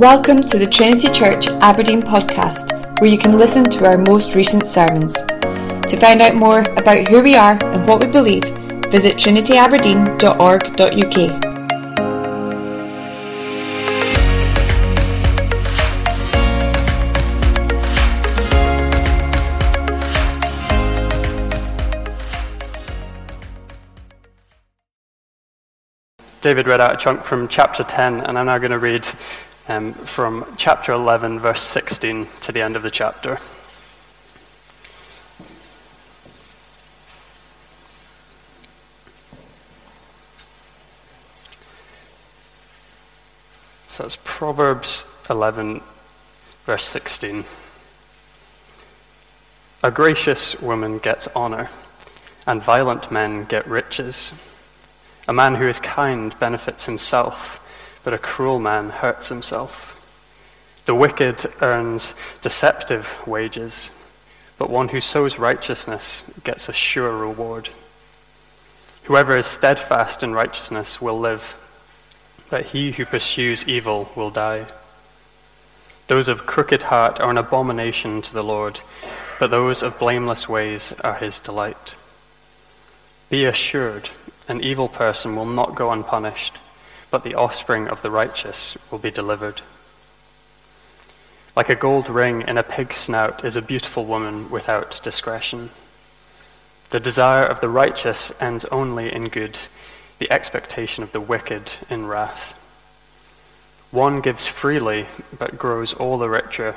Welcome to the Trinity Church Aberdeen podcast, where you can listen to our most recent sermons. To find out more about who we are and what we believe, visit trinityaberdeen.org.uk. David read out a chunk from chapter 10, and I'm now going to read um, from chapter 11, verse 16, to the end of the chapter. So it's Proverbs 11, verse 16. A gracious woman gets honor, and violent men get riches. A man who is kind benefits himself, but a cruel man hurts himself. The wicked earns deceptive wages, but one who sows righteousness gets a sure reward. Whoever is steadfast in righteousness will live, but he who pursues evil will die. Those of crooked heart are an abomination to the Lord, but those of blameless ways are his delight. Be assured an evil person will not go unpunished, but the offspring of the righteous will be delivered. Like a gold ring in a pig's snout is a beautiful woman without discretion. The desire of the righteous ends only in good, the expectation of the wicked in wrath. One gives freely, but grows all the richer.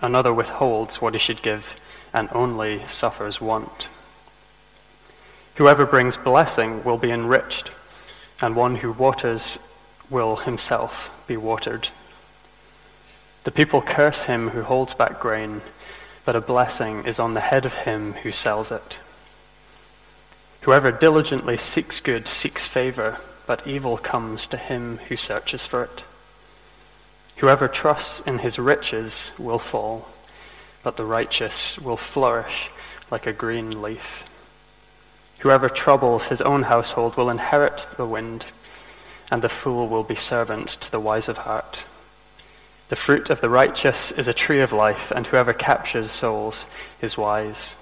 Another withholds what he should give, and only suffers want. Whoever brings blessing will be enriched, and one who waters will himself be watered. The people curse him who holds back grain, but a blessing is on the head of him who sells it. Whoever diligently seeks good seeks favor, but evil comes to him who searches for it. Whoever trusts in his riches will fall, but the righteous will flourish like a green leaf. Whoever troubles his own household will inherit the wind, and the fool will be servant to the wise of heart. The fruit of the righteous is a tree of life, and whoever captures souls is wise.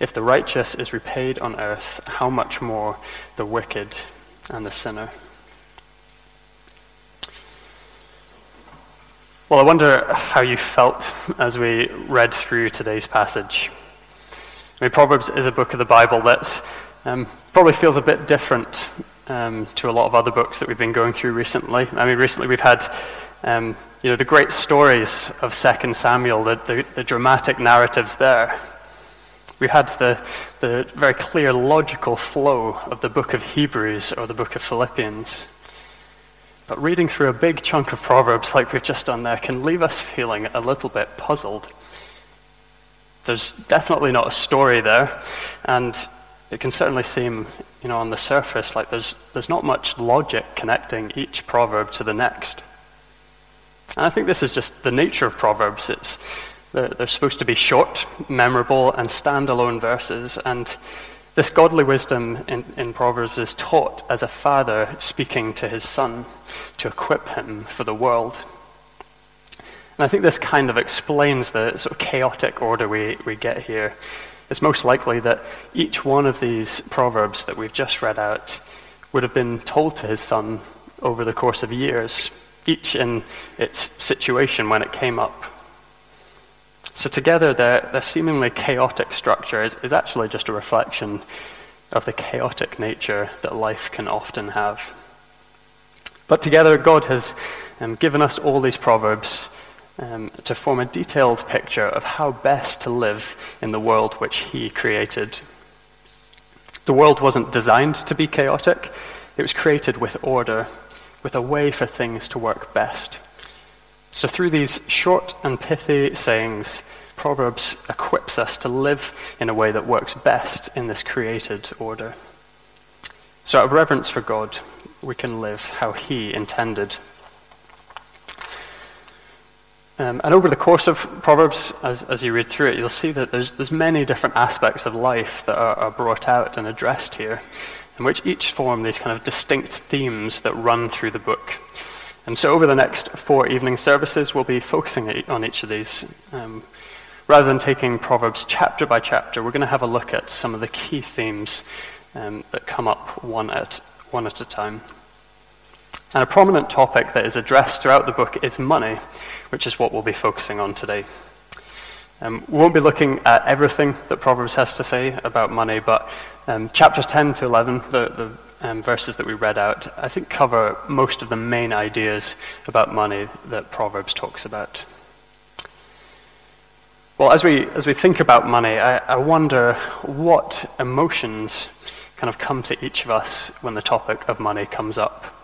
If the righteous is repaid on earth, how much more the wicked and the sinner? Well, I wonder how you felt as we read through today's passage. I mean, Proverbs is a book of the Bible that um, probably feels a bit different um, to a lot of other books that we've been going through recently. I mean, recently we've had, um, you know, the great stories of 2 Samuel, the, the, the, dramatic narratives there. We've had the, the very clear logical flow of the book of Hebrews or the book of Philippians. But reading through a big chunk of Proverbs like we've just done there can leave us feeling a little bit puzzled. There's definitely not a story there, and it can certainly seem, you know, on the surface like there's, there's not much logic connecting each proverb to the next. And I think this is just the nature of Proverbs. It's, they're, they're supposed to be short, memorable, and standalone verses, and this godly wisdom in, in Proverbs is taught as a father speaking to his son to equip him for the world. And I think this kind of explains the sort of chaotic order we, we get here. It's most likely that each one of these proverbs that we've just read out would have been told to his son over the course of years, each in its situation when it came up. So, together, their, their seemingly chaotic structure is, is actually just a reflection of the chaotic nature that life can often have. But together, God has um, given us all these proverbs um, to form a detailed picture of how best to live in the world which he created. The world wasn't designed to be chaotic, it was created with order, with a way for things to work best. So, through these short and pithy sayings, Proverbs equips us to live in a way that works best in this created order. So, out of reverence for God, we can live how He intended. Um, and over the course of Proverbs, as, as you read through it, you'll see that there's, there's many different aspects of life that are, are brought out and addressed here, in which each form these kind of distinct themes that run through the book. And so, over the next four evening services, we'll be focusing on each of these. Um, rather than taking Proverbs chapter by chapter, we're going to have a look at some of the key themes um, that come up one at, one at a time. And a prominent topic that is addressed throughout the book is money, which is what we'll be focusing on today. Um, we won't be looking at everything that Proverbs has to say about money, but um, chapters 10 to 11, the, the um, verses that we read out, I think cover most of the main ideas about money that Proverbs talks about. Well, as we, as we think about money, I, I wonder what emotions kind of come to each of us when the topic of money comes up.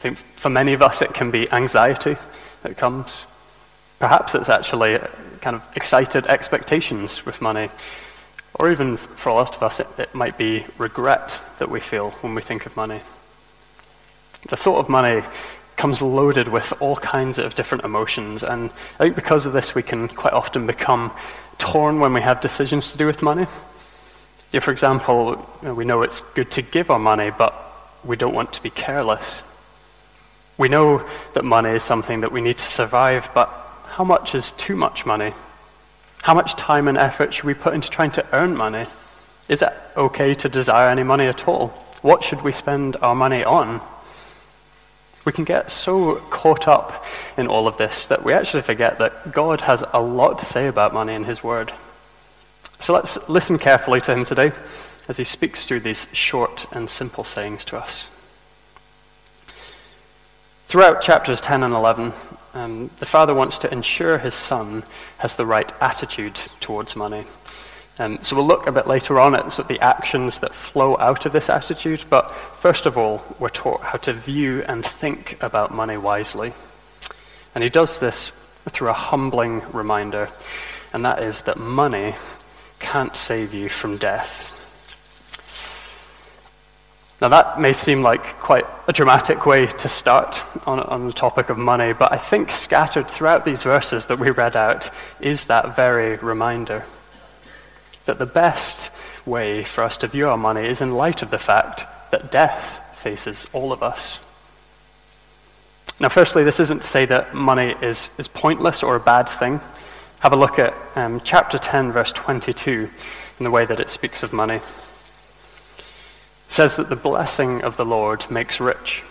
I think for many of us it can be anxiety that comes. Perhaps it's actually kind of excited expectations with money. Or even for a lot of us, it, it might be regret that we feel when we think of money. The thought of money comes loaded with all kinds of different emotions, and I think because of this, we can quite often become torn when we have decisions to do with money. If, for example, we know it's good to give our money, but we don't want to be careless. We know that money is something that we need to survive, but how much is too much money? How much time and effort should we put into trying to earn money? Is it okay to desire any money at all? What should we spend our money on? We can get so caught up in all of this that we actually forget that God has a lot to say about money in His Word. So let's listen carefully to Him today as He speaks through these short and simple sayings to us. Throughout chapters 10 and 11, um, the father wants to ensure his son has the right attitude towards money. Um, so we'll look a bit later on at sort of the actions that flow out of this attitude, but first of all, we're taught how to view and think about money wisely. And he does this through a humbling reminder, and that is that money can't save you from death. Now, that may seem like quite a dramatic way to start on, on the topic of money, but I think scattered throughout these verses that we read out is that very reminder that the best way for us to view our money is in light of the fact that death faces all of us. Now, firstly, this isn't to say that money is, is pointless or a bad thing. Have a look at um, chapter 10, verse 22, in the way that it speaks of money says that the blessing of the Lord makes rich.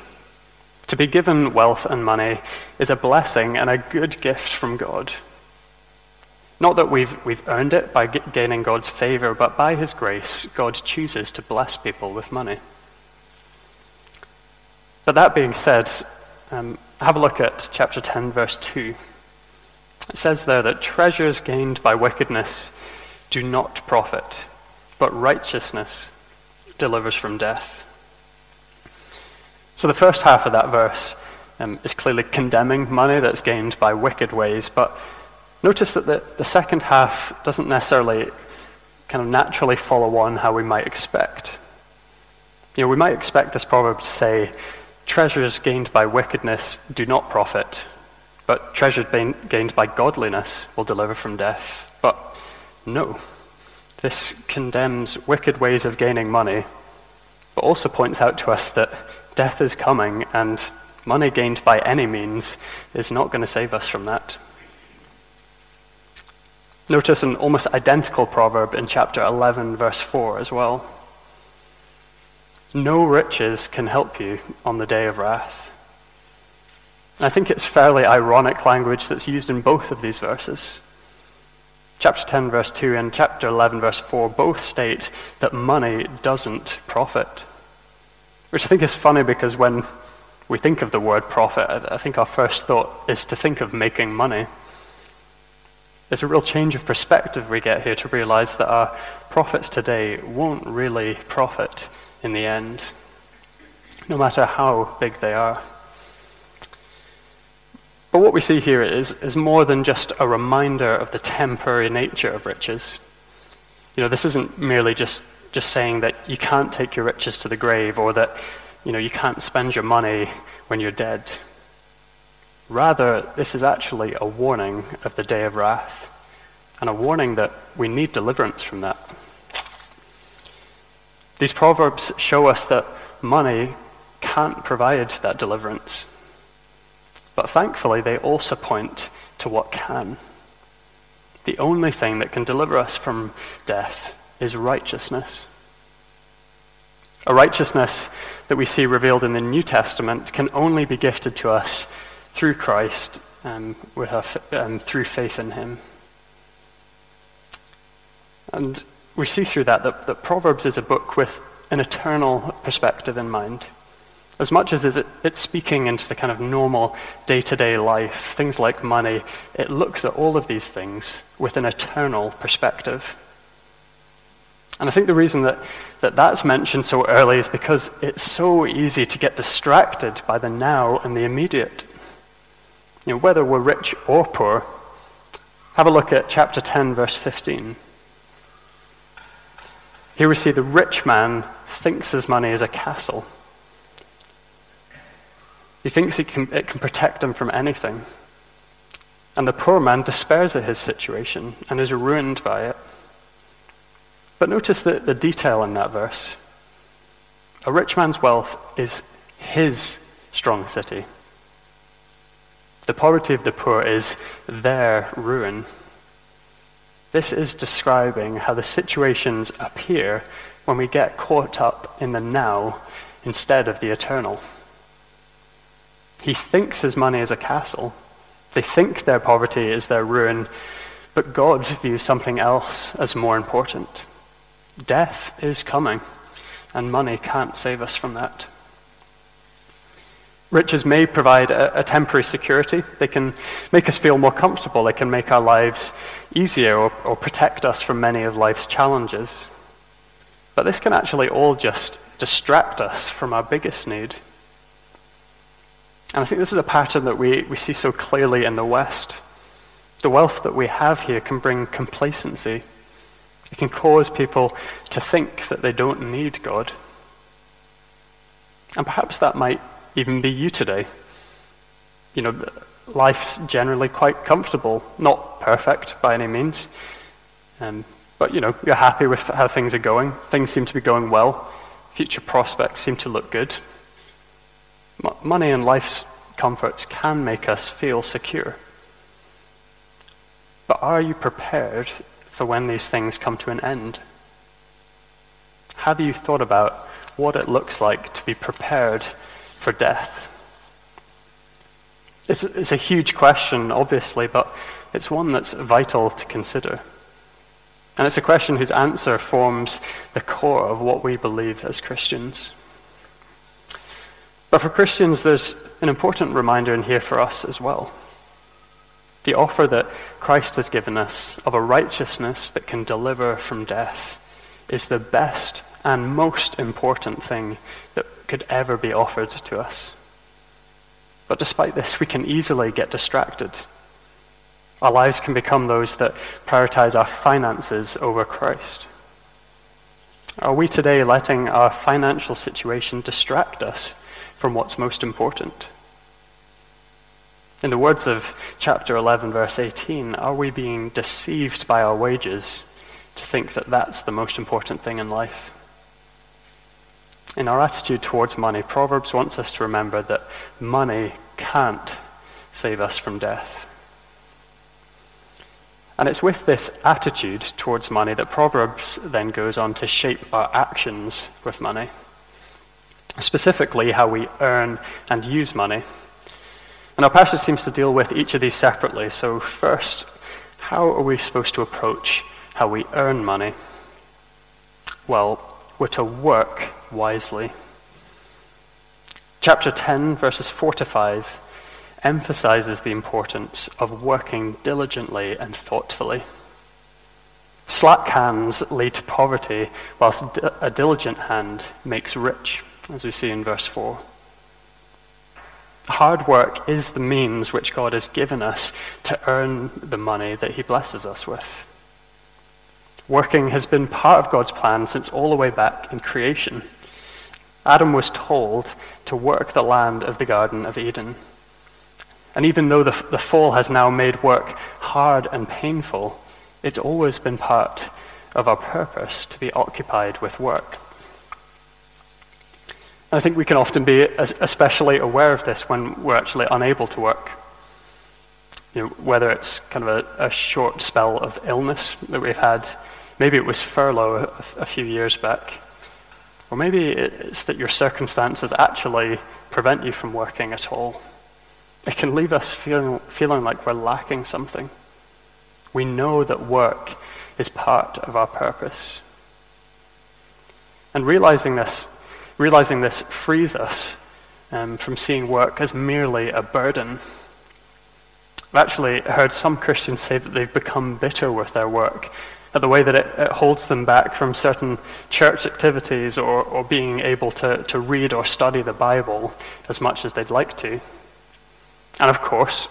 To be given wealth and money is a blessing and a good gift from God. Not that we've, we've earned it by gaining God's favor, but by His grace, God chooses to bless people with money. But that being said, um, have a look at chapter 10, verse 2. It says there that treasures gained by wickedness do not profit, but righteousness delivers from death. So the first half of that verse um, is clearly condemning money that's gained by wicked ways, but notice that the, the second half doesn't necessarily kind of naturally follow on how we might expect. You know, we might expect this proverb to say, treasures gained by wickedness do not profit, but treasures gained by godliness will deliver from death. But no. This condemns wicked ways of gaining money, but also points out to us that death is coming and money gained by any means is not going to save us from that. Notice an almost identical proverb in chapter 11, verse 4 as well. No riches can help you on the day of wrath. I think it's fairly ironic language that's used in both of these verses. Chapter 10, verse 2, and chapter 11, verse 4 both state that money doesn't profit. Which I think is funny because when we think of the word profit, I think our first thought is to think of making money. There's a real change of perspective we get here to realize that our profits today won't really profit in the end, no matter how big they are. But what we see here is, is more than just a reminder of the temporary nature of riches. You know, this isn't merely just, just saying that you can't take your riches to the grave or that you, know, you can't spend your money when you're dead. Rather, this is actually a warning of the day of wrath and a warning that we need deliverance from that. These proverbs show us that money can't provide that deliverance. But thankfully, they also point to what can. The only thing that can deliver us from death is righteousness. A righteousness that we see revealed in the New Testament can only be gifted to us through Christ um, with our, um, through faith in Him. And we see through that, that that Proverbs is a book with an eternal perspective in mind. As much as it's speaking into the kind of normal day to day life, things like money, it looks at all of these things with an eternal perspective. And I think the reason that, that that's mentioned so early is because it's so easy to get distracted by the now and the immediate. You know, whether we're rich or poor, have a look at chapter 10, verse 15. Here we see the rich man thinks his money is a castle. He thinks it can, it can protect him from anything. And the poor man despairs at his situation and is ruined by it. But notice the, the detail in that verse. A rich man's wealth is his strong city. The poverty of the poor is their ruin. This is describing how the situations appear when we get caught up in the now instead of the eternal. He thinks his money is a castle. They think their poverty is their ruin, but God views something else as more important. Death is coming, and money can't save us from that. Riches may provide a, a, temporary security. They can make us feel more comfortable. They can make our lives easier or, or protect us from many of life's challenges. But this can actually all just distract us from our biggest need. And I think this is a pattern that we, we see so clearly in the West. The wealth that we have here can bring complacency. It can cause people to think that they don't need God. And perhaps that might even be you today. You know, life's generally quite comfortable, not perfect by any means. Um, but, you know, you're happy with how things are going. Things seem to be going well. Future prospects seem to look good. M- money and life's comforts can make us feel secure. But are you prepared for when these things come to an end? Have you thought about what it looks like to be prepared for death? It's, it's a huge question, obviously, but it's one that's vital to consider. And it's a question whose answer forms the core of what we believe as Christians. But for Christians, there's an important reminder in here for us as well. The offer that Christ has given us of a righteousness that can deliver from death is the best and most important thing that could ever be offered to us. But despite this, we can easily get distracted. Our lives can become those that prioritize our finances over Christ. Are we today letting our financial situation distract us from what's most important. In the words of chapter 11, verse 18, are we being deceived by our wages to think that that's the most important thing in life? In our attitude towards money, Proverbs wants us to remember that money can't save us from death. And it's with this attitude towards money that Proverbs then goes on to shape our actions with money specifically how we earn and use money. And our passage seems to deal with each of these separately. So, first, how are we supposed to approach how we earn money? Well, we're to work wisely. Chapter 10, verses 4 to 5, emphasizes the importance of working diligently and thoughtfully. Slack hands lead to poverty, whilst a diligent hand makes rich as we see in verse 4. Hard work is the means which God has given us to earn the money that He blesses us with. Working has been part of God's plan since all the way back in creation. Adam was told to work the land of the Garden of Eden. And even though the, the fall has now made work hard and painful, it's always been part of our purpose to be occupied with work. I think we can often be especially aware of this when we're actually unable to work. You know, whether it's kind of a, a, short spell of illness that we've had, maybe it was furlough a, a few years back, or maybe it's that your circumstances actually prevent you from working at all. It can leave us feeling, feeling like we're lacking something. We know that work is part of our purpose. And realizing this, realizing this frees us um, from seeing work as merely a burden. I've actually heard some Christians say that they've become bitter with their work, at the way that it, it holds them back from certain church activities or, or being able to, to read or study the Bible as much as they'd like to. And of course,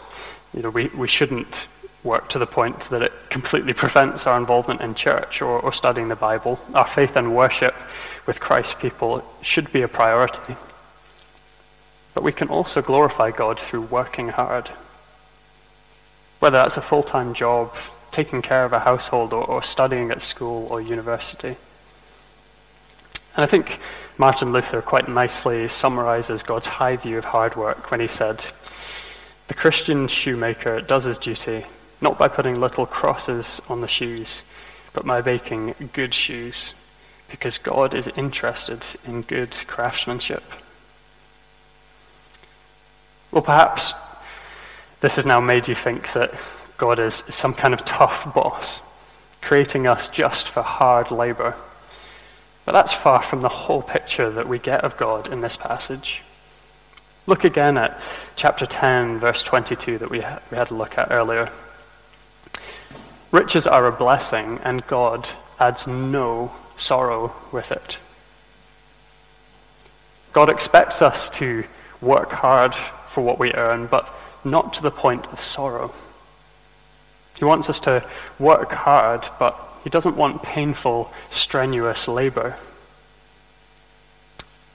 you know, we, we shouldn't work to the point that it completely prevents our involvement in church or, or studying the Bible. Our faith and worship with Christ's people should be a priority. But we can also glorify God through working hard. Whether that's a full time job, taking care of a household, or, or studying at school or university. And I think Martin Luther quite nicely summarizes God's high view of hard work when he said, The Christian shoemaker does his duty not by putting little crosses on the shoes, but by making good shoes, because God is interested in good craftsmanship. Well, perhaps this has now made you think that God is some kind of tough boss, creating us just for hard labor. But that's far from the whole picture that we get of God in this passage. Look again at chapter 10, verse 22, that we, we had a look at earlier. Riches are a blessing, and God adds no sorrow with it. God expects us to work hard for what we earn, but not to the point of sorrow. He wants us to work hard, but he doesn't want painful, strenuous labor.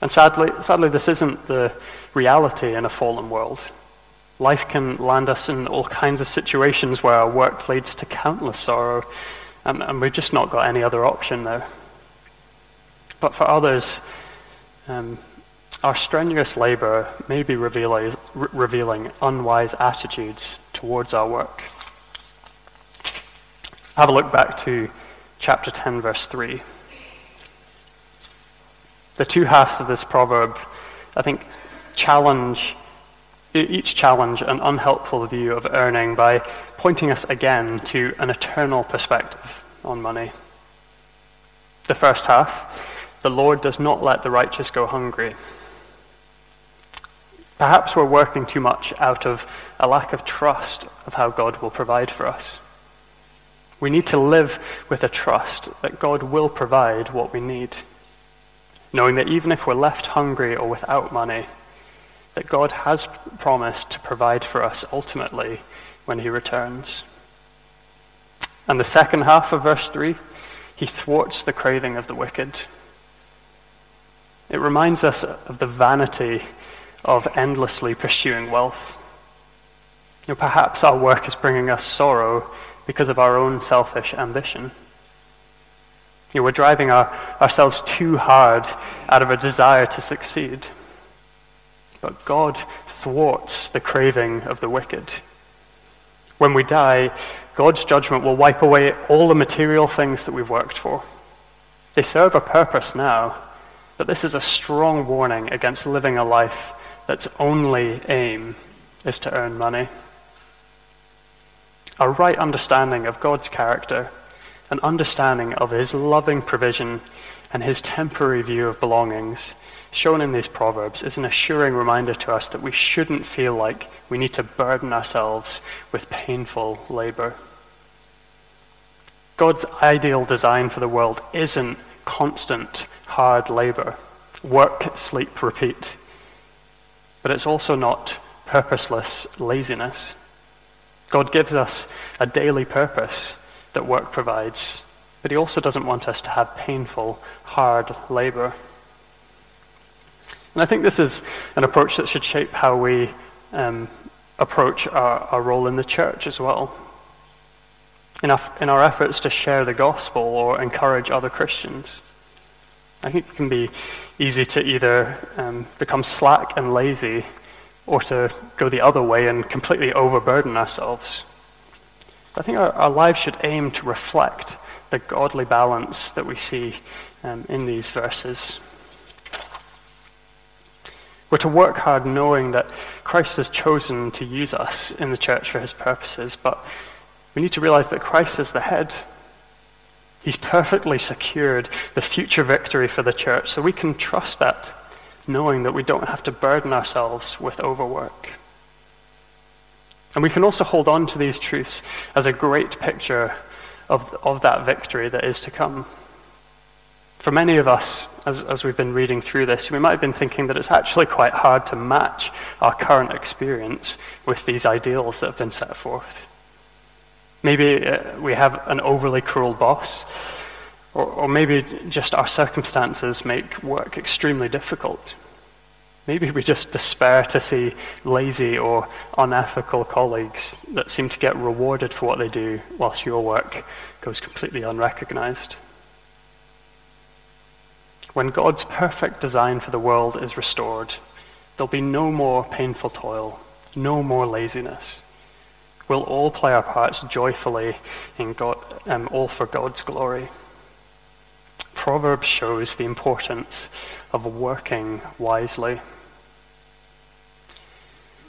And sadly, sadly, this isn't the reality in a fallen world. Life can land us in all kinds of situations where our work leads to countless sorrow, and, and we've just not got any other option there. But for others, um, our strenuous labor may be revealing, revealing unwise attitudes towards our work. Have a look back to chapter 10, verse 3. The two halves of this proverb, I think, challenge each challenge an unhelpful view of earning by pointing us again to an eternal perspective on money. The first half, the Lord does not let the righteous go hungry. Perhaps we're working too much out of a lack of trust of how God will provide for us. We need to live with a trust that God will provide what we need, knowing that even if we're left hungry or without money, that God has promised to provide for us ultimately when he returns. And the second half of verse 3, he thwarts the craving of the wicked. It reminds us of the vanity of endlessly pursuing wealth. You know, perhaps our work is bringing us sorrow because of our own selfish ambition. You know, we're driving our, ourselves too hard out of a desire to succeed. But God thwarts the craving of the wicked. When we die, God's judgment will wipe away all the material things that we've worked for. They serve a purpose now, but this is a strong warning against living a life that's only aim is to earn money. A right understanding of God's character, an understanding of his loving provision and his temporary view of belongings shown in these proverbs is an assuring reminder to us that we shouldn't feel like we need to burden ourselves with painful labor. God's ideal design for the world isn't constant, hard labor, work, sleep, repeat. But it's also not purposeless laziness. God gives us a daily purpose that work provides, but He also doesn't want us to have painful, hard labor. And I think this is an approach that should shape how we um, approach our, our role in the church as well. In our, in our efforts to share the gospel or encourage other Christians. I think it can be easy to either um, become slack and lazy or to go the other way and completely overburden ourselves. I think our, our lives should aim to reflect the godly balance that we see um, in these verses. We're to work hard knowing that Christ has chosen to use us in the church for his purposes, but we need to realize that Christ is the head. He's perfectly secured the future victory for the church, so we can trust that, knowing that we don't have to burden ourselves with overwork. And we can also hold on to these truths as a great picture of, of that victory that is to come. For many of us, as, as we've been reading through this, we might have been thinking that it's actually quite hard to match our current experience with these ideals that have been set forth. Maybe uh, we have an overly cruel boss, or, or maybe just our circumstances make work extremely difficult. Maybe we just despair to see lazy or unethical colleagues that seem to get rewarded for what they do whilst your work goes completely unrecognized. When God's perfect design for the world is restored, there'll be no more painful toil, no more laziness. We'll all play our parts joyfully in God, um, all for God's glory. Proverbs shows the importance of working wisely.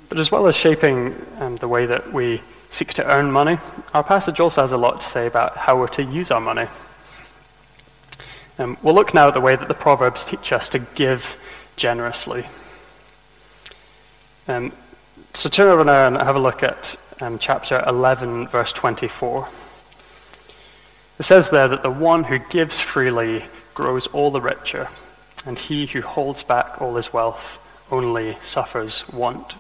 But as well as shaping um, the way that we seek to earn money, our passage also has a lot to say about how we're to use our money. Um, we'll look now at the way that the Proverbs teach us to give generously. Um, so turn over now and have a look at um, chapter 11, verse 24. It says there that the one who gives freely grows all the richer, and he who holds back all his wealth only suffers want.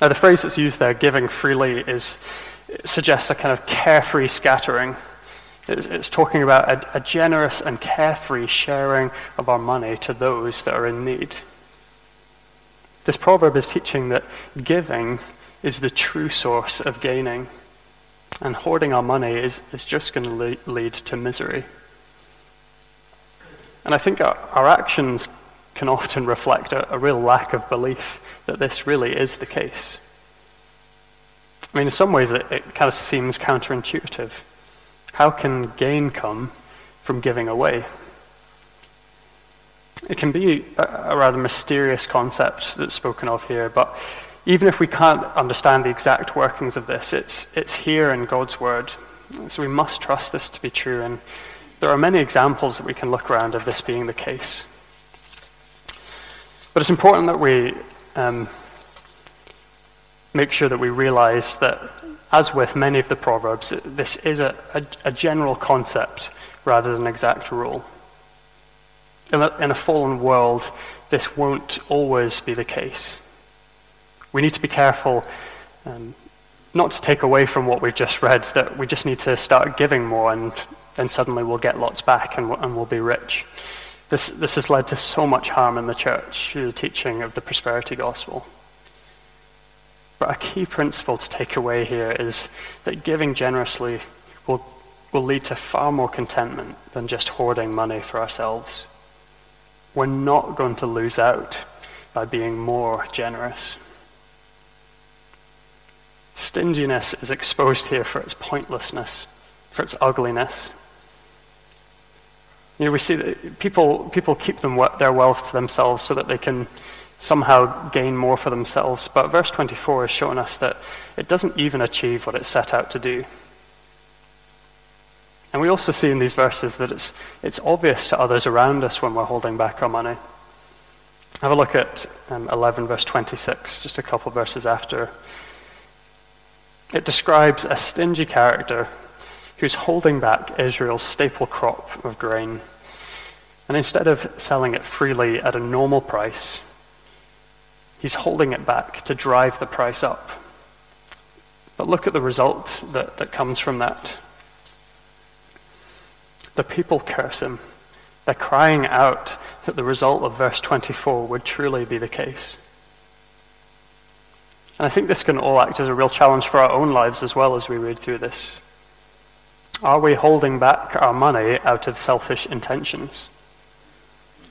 Now, the phrase that's used there, giving freely, is, suggests a kind of carefree scattering it's, it's talking about a, a generous and carefree sharing of our money to those that are in need. This proverb is teaching that giving is the true source of gaining, and hoarding our money is, is just going to le- lead to misery. And I think our, our actions can often reflect a, a, real lack of belief that this really is the case. I mean, in some ways, it, it kind of seems counterintuitive. How can gain come from giving away? It can be a, rather mysterious concept that's spoken of here, but even if we can't understand the exact workings of this, it's, it's here in God's Word. So we must trust this to be true, and there are many examples that we can look around of this being the case. But it's important that we um, make sure that we realize that as with many of the Proverbs, this is a, a, a general concept rather than an exact rule. In a, in a fallen world, this won't always be the case. We need to be careful um, not to take away from what we've just read, that we just need to start giving more and then suddenly we'll get lots back and, and we'll be rich. This, this has led to so much harm in the church through the teaching of the prosperity gospel. But a key principle to take away here is that giving generously will, will lead to far more contentment than just hoarding money for ourselves. We're not going to lose out by being more generous. Stinginess is exposed here for its pointlessness, for its ugliness. You know, we see that people, people keep them, their wealth to themselves so that they can somehow gain more for themselves. But verse 24 is showing us that it doesn't even achieve what it set out to do. And we also see in these verses that it's, it's obvious to others around us when we're holding back our money. Have a look at um, 11, verse 26, just a couple verses after. It describes a stingy character who's holding back Israel's staple crop of grain. And instead of selling it freely at a normal price, He's holding it back to drive the price up. But look at the result that, that comes from that. The people curse him. They're crying out that the result of verse 24 would truly be the case. And I think this can all act as a real challenge for our own lives as well as we read through this. Are we holding back our money out of selfish intentions?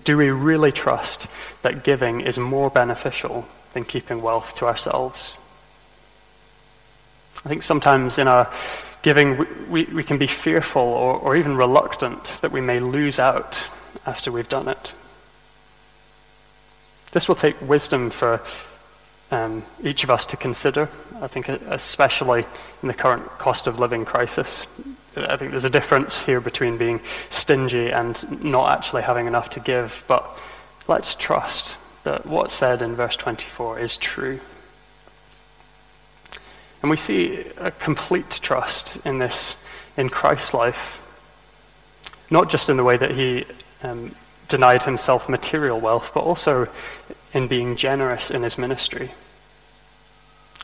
Do we really trust that giving is more beneficial than keeping wealth to ourselves? I think sometimes in our giving, we, we can be fearful or, or even reluctant that we may lose out after we've done it. This will take wisdom for um, each of us to consider, I think, especially in the current cost of living crisis. I think there's a difference here between being stingy and not actually having enough to give, but let's trust that what's said in verse 24 is true. And we see a complete trust in this, in Christ's life, not just in the way that he um, denied himself material wealth, but also in being generous in his ministry.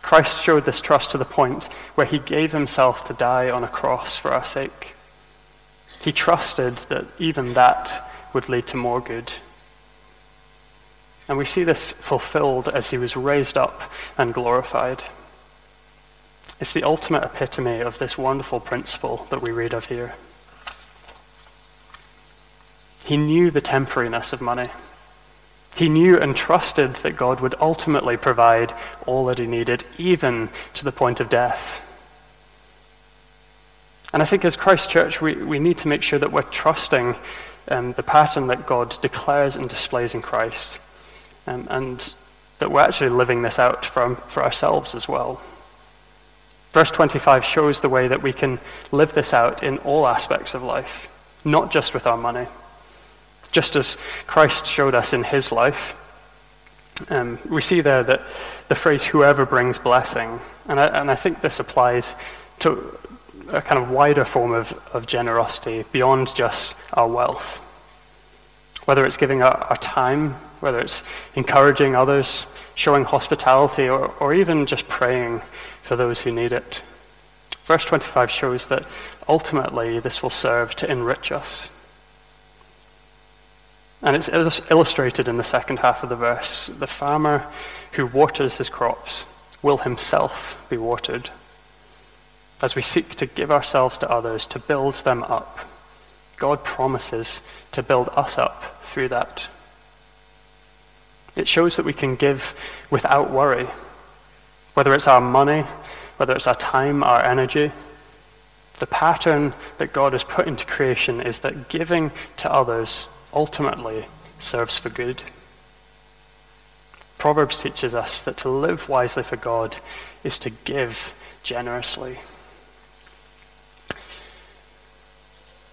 Christ showed this trust to the point where he gave himself to die on a cross for our sake. He trusted that even that would lead to more good. And we see this fulfilled as he was raised up and glorified. It's the ultimate epitome of this wonderful principle that we read of here. He knew the temporariness of money. He knew and trusted that God would ultimately provide all that he needed, even to the point of death. And I think as Christ Church, we, we need to make sure that we're trusting um, the pattern that God declares and displays in Christ, um, and that we're actually living this out for, for ourselves as well. Verse 25 shows the way that we can live this out in all aspects of life, not just with our money just as Christ showed us in his life. Um, we see there that the phrase whoever brings blessing, and I, and I think this applies to a kind of wider form of, of generosity beyond just our wealth. Whether it's giving our, our time, whether it's encouraging others, showing hospitality, or, or even just praying for those who need it. Verse 25 shows that ultimately this will serve to enrich us. And it's illustrated in the second half of the verse. The farmer who waters his crops will himself be watered. As we seek to give ourselves to others, to build them up, God promises to build us up through that. It shows that we can give without worry, whether it's our money, whether it's our time, our energy. The pattern that God has put into creation is that giving to others ultimately serves for good. Proverbs teaches us that to live wisely for God is to give generously.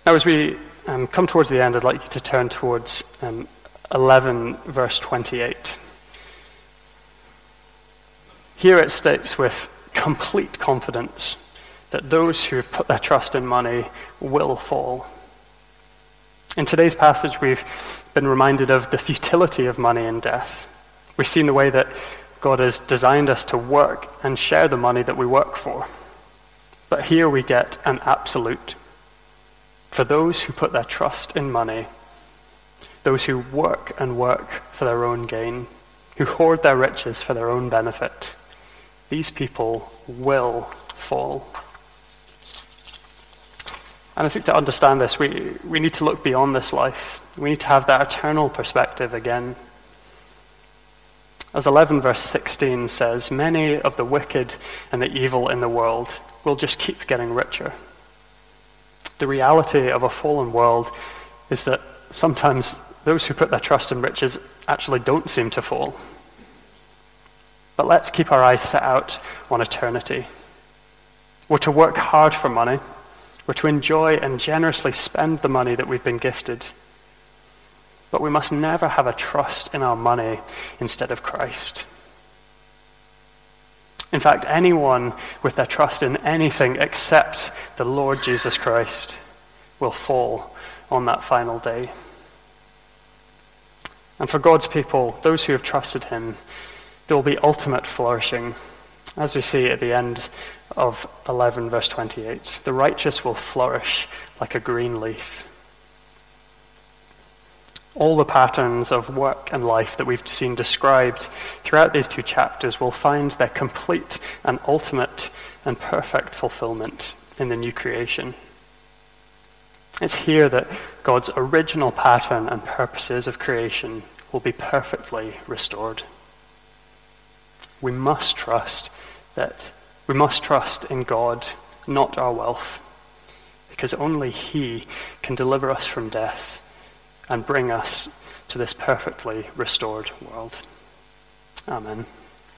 Now, as we um, come towards the end, I'd like you to turn towards um, 11, verse 28. Here it states with complete confidence that those who have put their trust in money will fall. In today's passage, we've been reminded of the futility of money and death. We've seen the way that God has designed us to work and share the money that we work for. But here we get an absolute. For those who put their trust in money, those who work and work for their own gain, who hoard their riches for their own benefit, these people will fall. And I think to understand this, we, we need to look beyond this life. We need to have that eternal perspective again. As 11 verse 16 says, many of the wicked and the evil in the world will just keep getting richer. The reality of a fallen world is that sometimes those who put their trust in riches actually don't seem to fall. But let's keep our eyes set out on eternity. We're to work hard for money we're to enjoy and generously spend the money that we've been gifted. But we must never have a trust in our money instead of Christ. In fact, anyone with their trust in anything except the Lord Jesus Christ will fall on that final day. And for God's people, those who have trusted Him, there will be ultimate flourishing, as we see at the end of 11, verse 28. The righteous will flourish like a green leaf. All the patterns of work and life that we've seen described throughout these two chapters will find their complete and ultimate and perfect fulfillment in the new creation. It's here that God's original pattern and purposes of creation will be perfectly restored. We must trust that we must trust in God, not our wealth, because only He can deliver us from death and bring us to this perfectly restored world. Amen.